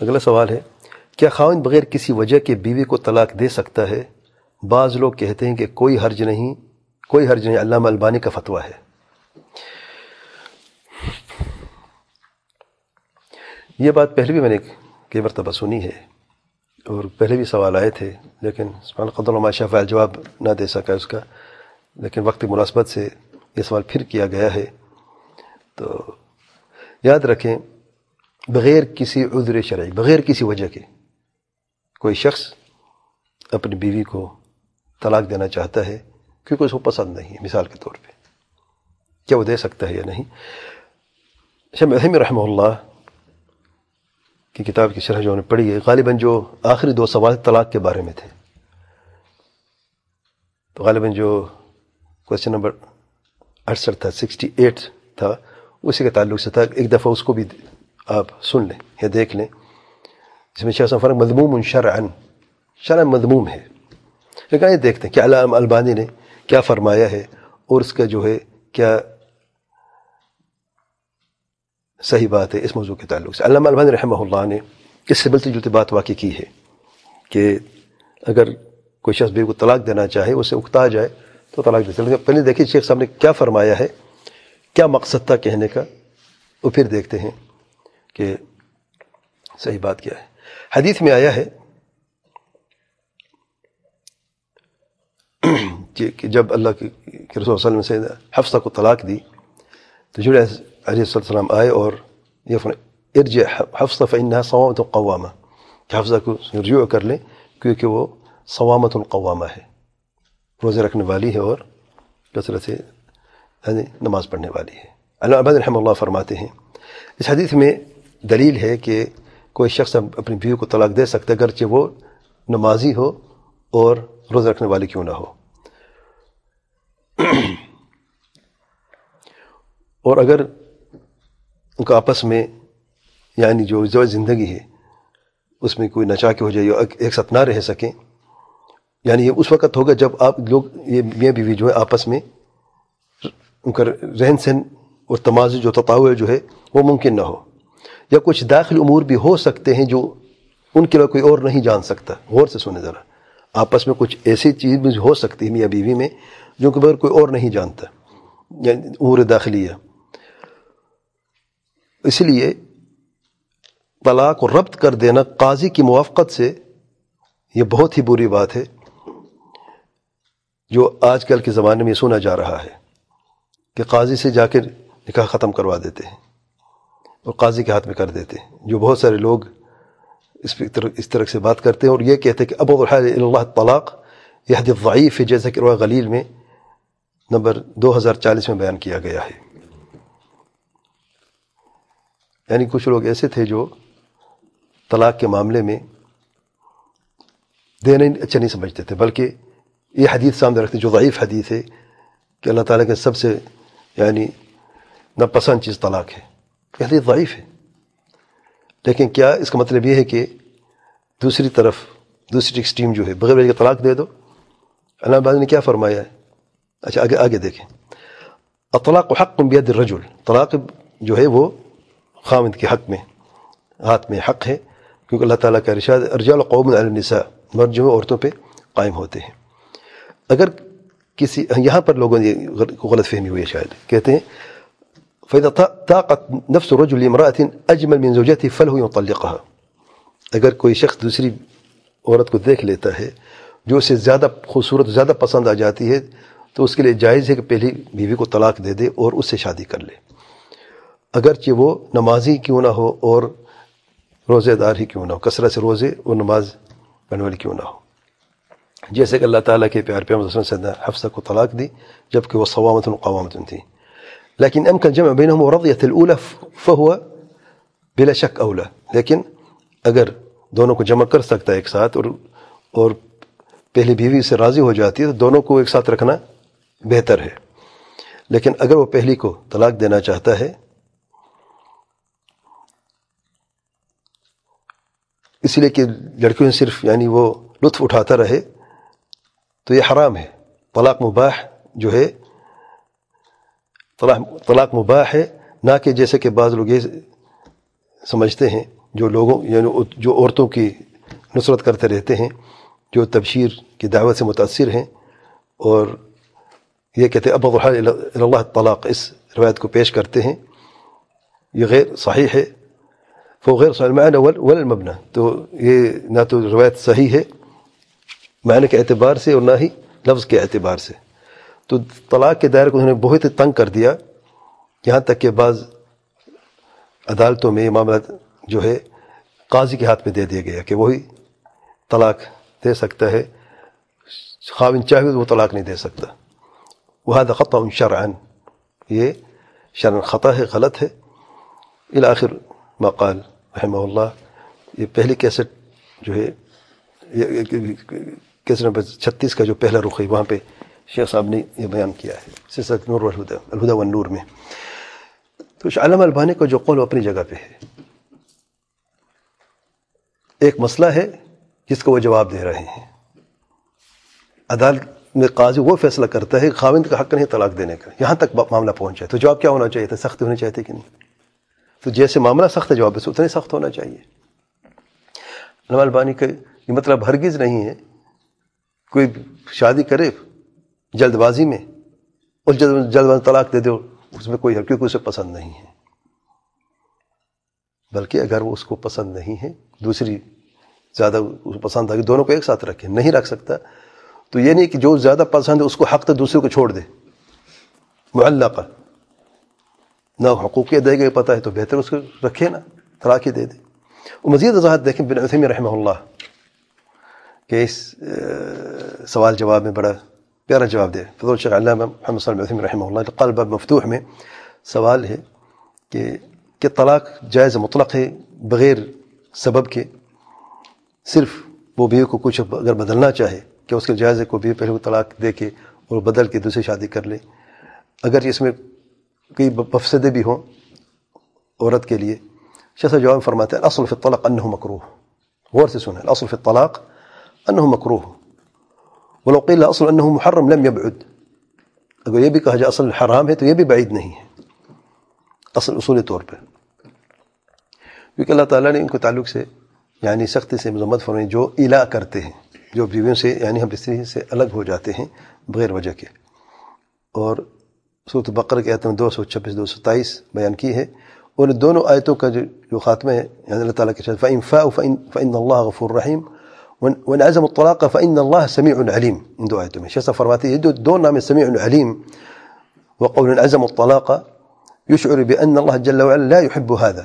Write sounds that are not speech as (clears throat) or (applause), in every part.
اگلا سوال ہے، کیا خاون بغیر کسی وجہ کے بیوی کو طلاق دے سکتا ہے؟ بعض لوگ کہتے ہیں کہ کوئی حرج نہیں، کوئی حرج نہیں، علامہ البانی کا فتویٰ ہے۔ یہ بات پہلے بھی میں نے کئی مرتبہ سنی ہے اور پہلے بھی سوال آئے تھے، لیکن سبحان قدر ماشا فعال جواب نہ دے سکا اس کا۔ لیکن وقت مناسبت سے یہ سوال پھر کیا گیا ہے۔ تو یاد رکھیں بغیر کسی عذر شرعی، بغیر کسی وجہ کے کوئی شخص اپنی بیوی کو طلاق دینا چاہتا ہے کیونکہ اس کو پسند نہیں ہے، مثال کے طور پہ۔ کیا وہ دے سکتا ہے یا نہیں؟ شم رحمہ اللہ کی کتاب کی شرح جو نے پڑھی ہے، غالباً جو آخری دو سوال طلاق کے بارے میں تھے۔ تو غالباً جو کوشچن نمبر اڑسٹھ تھا سکسٹی ایٹ تھا، اسی کے تعلق سے تھا، ایک دفعہ اس کو بھی آپ سن لیں یا دیکھ لیں۔ جس میں شاہ فرق مضموم شرعن شرع مضموم ہے۔ لیکن یہ دیکھتے ہیں کہ علام البانی نے کیا فرمایا ہے اور اس کا جو ہے کیا صحیح بات ہے اس موضوع کے تعلق سے۔ علامہ البانی رحمہ اللہ نے اس سے ملتی جلتی بات واقع کی ہے کہ اگر کوئی شخص بھی کو طلاق دینا چاہے، اسے اکتا جائے تو طلاق دیتے لیکن پہلے دیکھیے، شیخ صاحب نے کیا فرمایا ہے، کیا مقصد تھا کہنے کا؟ وہ پھر دیکھتے ہیں۔ کہ صحیح بات کیا ہے۔ حدیث میں آیا ہے (clears throat) کہ جب اللہ کے رسول وسلم سے حفصہ کو طلاق دی، تو جڑے علیہ السلام آئے اور یہ ارج حفصہ فنحا ثوامت القوامہ کہ حفصہ کو رجوع کر لیں، کیونکہ وہ ثوامت القوامہ ہے۔ روزے رکھنے والی ہے اور کثرت سے یعنی نماز پڑھنے والی ہے۔ اللہ عبد رحمہ اللہ فرماتے ہیں، اس حدیث میں دلیل ہے کہ کوئی شخص اپنی بیوی کو طلاق دے سکتا ہے، اگرچہ وہ نمازی ہو اور روزہ رکھنے والی کیوں نہ ہو۔ اور اگر ان کا آپس میں یعنی جو جو زندگی ہے، اس میں کوئی نچا کے ہو جائے ایک ساتھ نہ رہ سکیں یعنی یہ اس وقت ہوگا جب آپ لوگ، یہ میاں بیوی جو ہے آپس میں ان کا رہن سہن اور تمازی جو تطاو جو ہے، وہ ممکن نہ ہو۔ یا کچھ داخل امور بھی ہو سکتے ہیں جو ان کے لیے کوئی اور نہیں جان سکتا۔ غور سے سنے ذرا۔ آپس میں کچھ ایسی چیز بھی ہو سکتی ہے میاں بیوی میں جو کہ بغیر کوئی اور نہیں جانتا یعنی امور داخلی ہے اس لیے طلاق کو ربط کر دینا قاضی کی موافقت سے یہ بہت ہی بری بات ہے، جو آج کل کے زمانے میں سنا جا رہا ہے کہ قاضی سے جا کے نکاح ختم کروا دیتے ہیں۔ اور قاضی کے ہاتھ میں کر دیتے ہیں۔ جو بہت سارے لوگ اس طرح اس طرح سے بات کرتے ہیں اور یہ کہتے ہیں کہ ابو اللہ طلاق یہ حدیث ضعیف ہے جیسا کہ روح غلیل میں نمبر دو ہزار چالیس میں بیان کیا گیا ہے۔ یعنی کچھ لوگ ایسے تھے جو طلاق کے معاملے میں دینا اچھا نہیں سمجھتے تھے، بلکہ یہ حدیث سامنے رکھتے جو ضعیف حدیث ہے کہ اللہ تعالیٰ کے سب سے یعنی ناپسند چیز طلاق ہے۔ یہ حدیث ضعیف ہے۔ لیکن کیا اس کا مطلب یہ ہے کہ دوسری طرف، دوسری ایکسٹریم جو ہے، بغیر بغیر طلاق دے دو۔ اللہ آباد نے کیا فرمایا ہے؟ اچھا آگے آگے دیکھیں۔ اطلاق و حق بید الرجل۔ طلاق جو ہے وہ خامد کے حق میں، ہاتھ میں حق ہے، کیونکہ اللہ تعالیٰ کا ارشاد ارجال قوم النساء۔ مرد جو عورتوں پہ قائم ہوتے ہیں۔ اگر کسی، یہاں پر لوگوں نے غلط فہمی ہوئی ہے شاید۔ کہتے ہیں فَإِذَا طَاقَتْ نَفْسُ رَجُلِ امْرَأَةٍ أَجْمَلْ مِنْ زَوْجَتِهِ فَلْهُ يُطَلِّقَهَا. اگر کوئی شخص دوسری عورت کو دیکھ لیتا ہے جو اسے زیادہ خوبصورت، زیادہ پسند آ جاتی ہے، تو اس کے لیے جائز ہے کہ پہلی بیوی کو طلاق دے دے اور اس سے شادی کر لے۔ اگرچہ وہ نمازی کیوں نہ ہو اور روزے دار ہی کیوں نہ ہو، کثرت سے روزے اور نماز پڑھنے والی کیوں نہ ہو۔ جیسے کہ اللہ تعالیٰ کے پیار پیار سے حفصہ کو طلاق دی، جبکہ وہ صوامت القوامت تھی۔ لیکن امکن جمع بینہم ورضیت الاولى فهو بلا شک اولا لیکن اگر دونوں کو جمع کر سکتا ہے ایک ساتھ اور اور پہلی بیوی سے راضی ہو جاتی ہے تو دونوں کو ایک ساتھ رکھنا بہتر ہے۔ لیکن اگر وہ پہلی کو طلاق دینا چاہتا ہے، اس لیے کہ لڑکیوں سے صرف یعنی وہ لطف اٹھاتا رہے، تو یہ حرام ہے۔ طلاق مباح جو ہے طلاق مباح ہے، نہ کہ جیسے کہ بعض لوگ یہ سمجھتے ہیں، جو لوگوں یعنی جو عورتوں کی نصرت کرتے رہتے ہیں، جو تبشیر کی دعوت سے متاثر ہیں، اور یہ کہتے ہیں ابو اللہ طلاق اس روایت کو پیش کرتے ہیں۔ یہ غیر صحیح ہے۔ وہ غیر صحیح معنی ول المبنا تو یہ نہ تو روایت صحیح ہے، معنی کے اعتبار سے اور نہ ہی لفظ کے اعتبار سے۔ تو طلاق کے دائرے کو انہوں نے بہت تنگ کر دیا۔ یہاں تک کہ بعض عدالتوں میں یہ معاملہ جو ہے، قاضی کے ہاتھ میں دے دیا گیا کہ وہی طلاق دے سکتا ہے۔ خاوند چاہے وہ طلاق نہیں دے سکتا۔ وہ خطا شرعن یہ شرعن خطا ہے، غلط ہے۔ الآخر مقال رحمہ اللہ یہ پہلی کیسٹ جو ہے کیسٹ نمبر چھتیس کا جو پہلا رخ ہے، وہاں پہ شیخ صاحب نے یہ بیان کیا ہے۔ سلسلت نور الہدا الہدا والنور میں۔ تو علم البانی کو جو قول اپنی جگہ پہ ہے۔ ایک مسئلہ ہے جس کو وہ جواب دے رہے ہیں۔ عدالت میں قاضی وہ فیصلہ کرتا ہے خاوند کا حق نہیں طلاق دینے کا، یہاں تک معاملہ پہنچ جائے۔ تو جواب کیا ہونا چاہیے تھا؟ سخت ہونی چاہیے کہ نہیں؟ تو جیسے معاملہ سخت ہے، جواب سے اتنے سخت ہونا چاہیے۔ علم البانی کا یہ مطلب ہرگز نہیں ہے۔ کوئی شادی کرے جلد بازی میں، اور جلد جلد بازی طلاق دے دو اس میں کوئی کیونکہ اسے پسند نہیں ہے۔ بلکہ اگر وہ اس کو پسند نہیں ہے، دوسری زیادہ اس کو پسند آ دونوں کو ایک ساتھ رکھے، نہیں رکھ سکتا، تو یہ نہیں کہ جو زیادہ پسند ہے، اس کو حق تو دوسرے کو چھوڑ دے۔ معلقہ نہ حقوقی دے گئے پتہ ہے، تو بہتر اس کو رکھے نا، طلاق ہی دے دے۔ وہ مزید وضاحت دیکھیں بن عثمی رحمہ اللہ، کہ اس سوال جواب میں بڑا بيرى جواب ده فضول الشيخ علامة محمد صلى الله عليه وسلم رحمه الله. قال باب مفتوح من سؤال هي. كي كي الطلاق جائزة مطلقة بغير سبب كي. صرف وہ بیوی کو کچھ اگر بدلنا چاہے کہ اس کے جائزے کو بیوی پہلے طلاق دے کے اور بدل کے دوسری شادی کر لے اگر اس میں کئی مفسدے بھی ہوں عورت کے لیے شیخ جواب فرماتے ہیں اصل فی الطلاق انہو مکروح غور سے سنیں اصل فی الطلاق انہو مکروح ولو قیل اصل انہ محرم لم يبعد اگر یہ بھی کہا جائے اصل حرام ہے تو یہ بھی بعید نہیں ہے۔ اصل اصولی طور پہ کیونکہ اللہ تعالیٰ نے ان کو تعلق سے یعنی سختی سے مذمت فرمائی، جو الا کرتے ہیں، جو بیویوں سے یعنی ہم بستری سے الگ ہو جاتے ہیں بغیر وجہ کے۔ اور صورت بقر کے آیت میں دو سو چھبیس، دو سو تائیس بیان کی ہے۔ اور دونوں آیتوں کا جو جو خاتمہ ہے یعنی اللہ تعالیٰ کے شاید فعم فا فعن اللہ غفور الرحیم وإن عزموا الطلاق فإن الله سميع عليم. من دعائتهم الشيخ فرماتي دورنا من سميع عليم. وقول عزموا الطلاق يشعر بأن الله جل وعلا لا يحب هذا.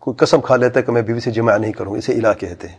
کوئی قسم کھا لیتا ہے کہ میں بیوی سے جمع نہیں کروں اسے الہ کہتے ہیں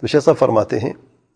تو شیخ صاحب فرماتے ہیں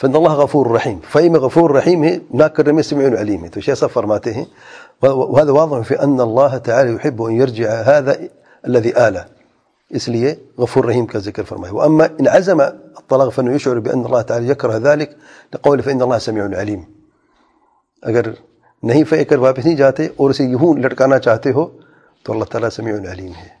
فإن الله غفور رحيم. فإما غفور رحيم هي ناكر يسمع عليم. شيء صفر ماته. وهذا واضح في أن الله تعالى يحب أن يرجع هذا الذي آله إسلية غفور رحيم كذكر فرماه وأما إن عزم الطلاق فإنه يشعر بأن الله تعالى يكره ذلك. لقول فإن الله سميع عليم. اگر نہیں فے کر واپس نہیں جاتے اور اسے یوں لٹکانا چاہتے ہو تو اللہ تعالی سميع عليم. ہے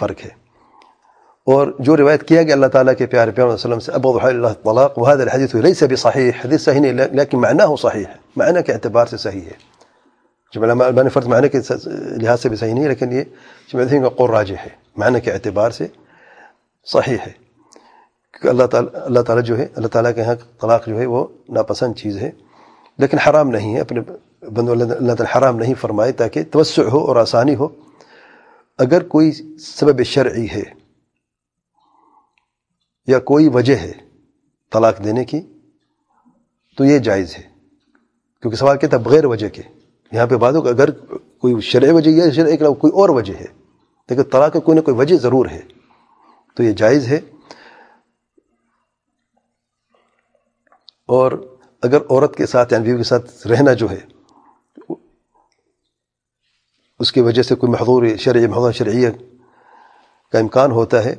فرق ہے اور جو روایت کیا گیا اللہ تعالیٰ کے پیارے پیار وسلم سے ابو اللہ طلاق وهذا الحديث ليس بصحيح حدیث صحیح نہیں لیکن معناه صحیح ہے معنی کے اعتبار سے صحیح ہے جب علماء البانی فرض معنی کے لحاظ سے بھی صحیح نہیں لیکن یہ جمعین کا قول راجح ہے معنی کے اعتبار سے صحیح ہے کیونکہ اللہ تعالیٰ اللہ تعالیٰ جو ہے اللہ تعالیٰ کے یہاں طلاق جو ہے وہ ناپسند چیز ہے لیکن حرام نہیں ہے اپنے بندو اللہ تعالیٰ حرام نہیں فرمائے تاکہ توسع ہو اور آسانی ہو اگر کوئی سبب شرعی ہے یا کوئی وجہ ہے طلاق دینے کی، تو یہ جائز ہے۔ کیونکہ سوال کیا تھا، بغیر وجہ کے۔ یہاں پہ بات ہو کہ اگر کوئی شرع وجہ یا شرع کوئی اور وجہ ہے، لیکن طلاق کوئی نہ کوئی وجہ ضرور ہے، تو یہ جائز ہے۔ اور اگر عورت کے ساتھ یعنی بیوی کے ساتھ رہنا جو ہے، اس کی وجہ سے کوئی محضور شرعی محضور شرعیہ کا امکان ہوتا ہے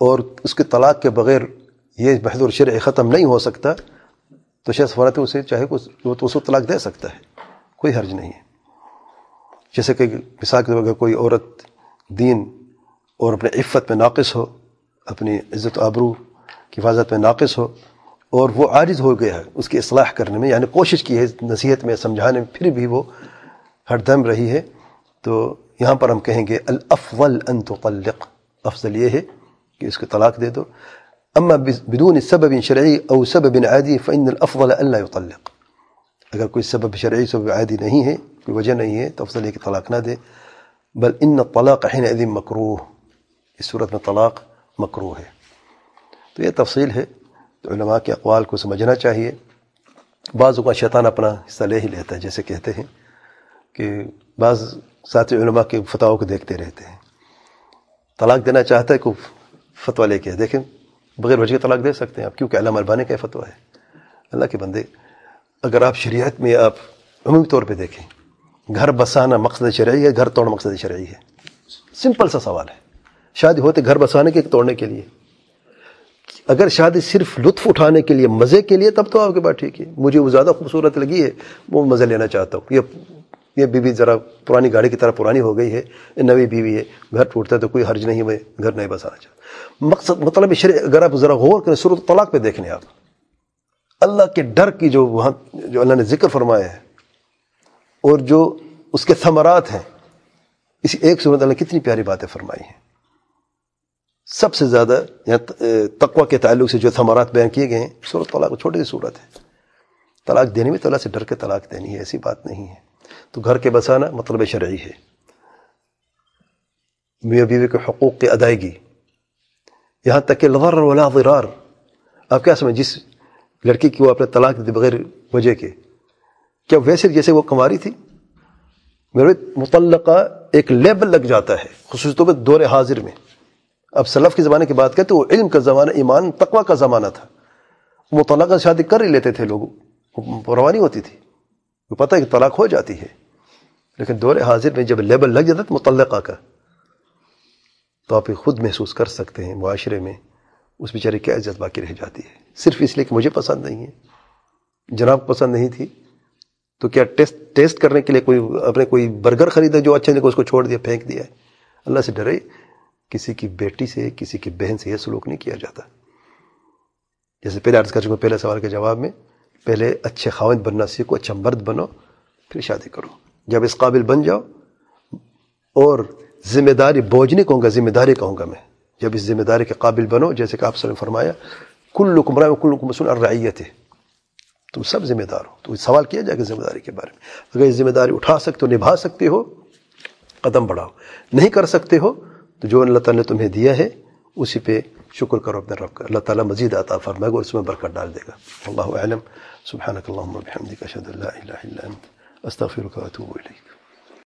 اور اس کے طلاق کے بغیر یہ محضور شرع ختم نہیں ہو سکتا، تو شیخ فرت اسے چاہے وہ تو اس کو طلاق دے سکتا ہے، کوئی حرج نہیں ہے۔ جیسے کہ مثال کے اگر کوئی عورت دین اور اپنے عفت میں ناقص ہو، اپنی عزت و آبرو کی حفاظت میں ناقص ہو، اور وہ عارض ہو گیا ہے، اس کی اصلاح کرنے میں یعنی کوشش کی ہے، نصیحت میں سمجھانے میں، پھر بھی وہ ہر دم رہی ہے، تو یہاں پر ہم کہیں گے الافضل ان تطلق، افضل یہ ہے کہ اس کو طلاق دے دو۔ اما بدون سبب شرعی او سبب عادی فان الافضل ان لا يطلق۔ اگر کوئی سبب شرعی سبب عادی نہیں ہے، کوئی وجہ نہیں ہے، تو افضل یہ کہ طلاق نہ دے۔ بل ان الطلاق حينئذ مکروہ۔ اس صورت میں طلاق مکروہ ہے۔ تو یہ تفصیل ہے۔ تو علماء کے اقوال کو سمجھنا چاہیے۔ بعض اوقات شیطان اپنا حصہ لے ہی لیتا ہے، جیسے کہتے ہیں کہ بعض ساتھی علماء کے فتح کو دیکھتے رہتے ہیں۔ طلاق دینا چاہتا ہے کوئی فتویٰ لے کے دیکھیں، بغیر وجہ طلاق دے سکتے ہیں آپ۔ کیونکہ علامہ البانی کا فتویٰ ہے۔ اللہ کے بندے، اگر آپ شریعت میں آپ عمومی طور پہ دیکھیں، گھر بسانا مقصد شرعی ہے، گھر توڑ مقصد شرعی ہے۔ سمپل سا سوال ہے۔ شادی ہوتے گھر بسانے کے، توڑنے کے لیے۔ اگر شادی صرف لطف اٹھانے کے لیے، مزے کے لیے، تب تو آپ کے بات ٹھیک ہے۔ مجھے وہ زیادہ خوبصورت لگی ہے، وہ مزے لینا چاہتا ہوں۔ یہ یہ بیوی ذرا پرانی گاڑی کی طرح پرانی ہو گئی ہے، یہ نوی بیوی ہے، گھر ٹوٹتا ہے تو کوئی حرج نہیں میں گھر نہیں بسانا چاہتا مقصد مطلب شرع اگر آپ ذرا غور کریں صورت طلاق پہ دیکھنے آپ۔ اللہ کے ڈر کی جو وہاں جو اللہ نے ذکر فرمایا ہے، اور جو اس کے ثمرات ہیں اسی ایک صورت اللہ کتنی پیاری باتیں فرمائی ہیں۔ سب سے زیادہ تقوی کے تعلق سے جو ثمرات بیان کیے گئے ہیں صورت طلاق چھوٹی سی صورت ہے۔ طلاق دینے میں تو اللہ سے ڈر کے طلاق دینی ہے، ایسی بات نہیں ہے۔ تو گھر کے بسانا مطلب شرعی ہے۔ میاں بیوی کے حقوق کی ادائیگی۔ یہاں تک کہ لغر ولا ضرار۔ آپ کیا سمجھ جس لڑکی کی وہ اپنے طلاق دی بغیر وجہ کے۔ کیا ویسے جیسے وہ کماری تھی؟ میرے متعلقہ ایک لیبل لگ جاتا ہے خصوص طور پہ دور حاضر میں۔ اب سلف کے زمانے کی بات کرتے وہ علم کا زمانہ، ایمان، تقوی کا زمانہ تھا۔ متعلقہ شادی کر ہی لیتے تھے لوگ روانی ہوتی تھی۔ وہ پتہ ہے کہ طلاق ہو جاتی ہے۔ لیکن دور حاضر میں جب لیبل لگ جاتا ہے متعلقہ کا، تو آپ خود محسوس کر سکتے ہیں معاشرے میں، اس بیچارے کیا عزت باقی رہ جاتی ہے۔ صرف اس لیے کہ مجھے پسند نہیں ہے۔ جناب پسند نہیں تھی۔ تو کیا ٹیسٹ ٹیسٹ کرنے کے لیے کوئی اپنے کوئی برگر خریدا جو اچھے اس کو چھوڑ دیا، پھینک دیا ہے؟ اللہ سے ڈرے۔ کسی کی بیٹی سے، کسی کی بہن سے یہ سلوک نہیں کیا جاتا۔ جیسے پہلے عرض کر چکا پہلے سوال کے جواب میں پہلے اچھے خاوند بننا سیکھو اچھا مرد بنو، پھر شادی کرو۔ جب اس قابل بن جاؤ، اور ذمہ داری بوجھ نہیں کہوں گا، ذمہ داری کہوں گا میں۔ جب اس ذمہ داری کے قابل بنو، جیسے کہ آپ نے فرمایا کل کمرہ کل مسول الرعیت ہے تم سب ذمہ دار ہو۔ تو سوال کیا جائے گا ذمہ داری کے بارے میں؟ اگر یہ ذمہ داری اٹھا سکتے ہو، نبھا سکتے ہو، قدم بڑھاؤ۔ نہیں کر سکتے ہو، تو جو اللہ تعالیٰ نے تمہیں دیا ہے، اسی پہ شکر کرو اپنے رب کا۔ اللہ تعالیٰ مزید عطا فرمائے گا اور اس میں برکت ڈال دے گا۔ اللہ علم سبحانک اللہم و بحمدک، اشہد اللہ الہ الا انت، استغفرک و اتوب الیک۔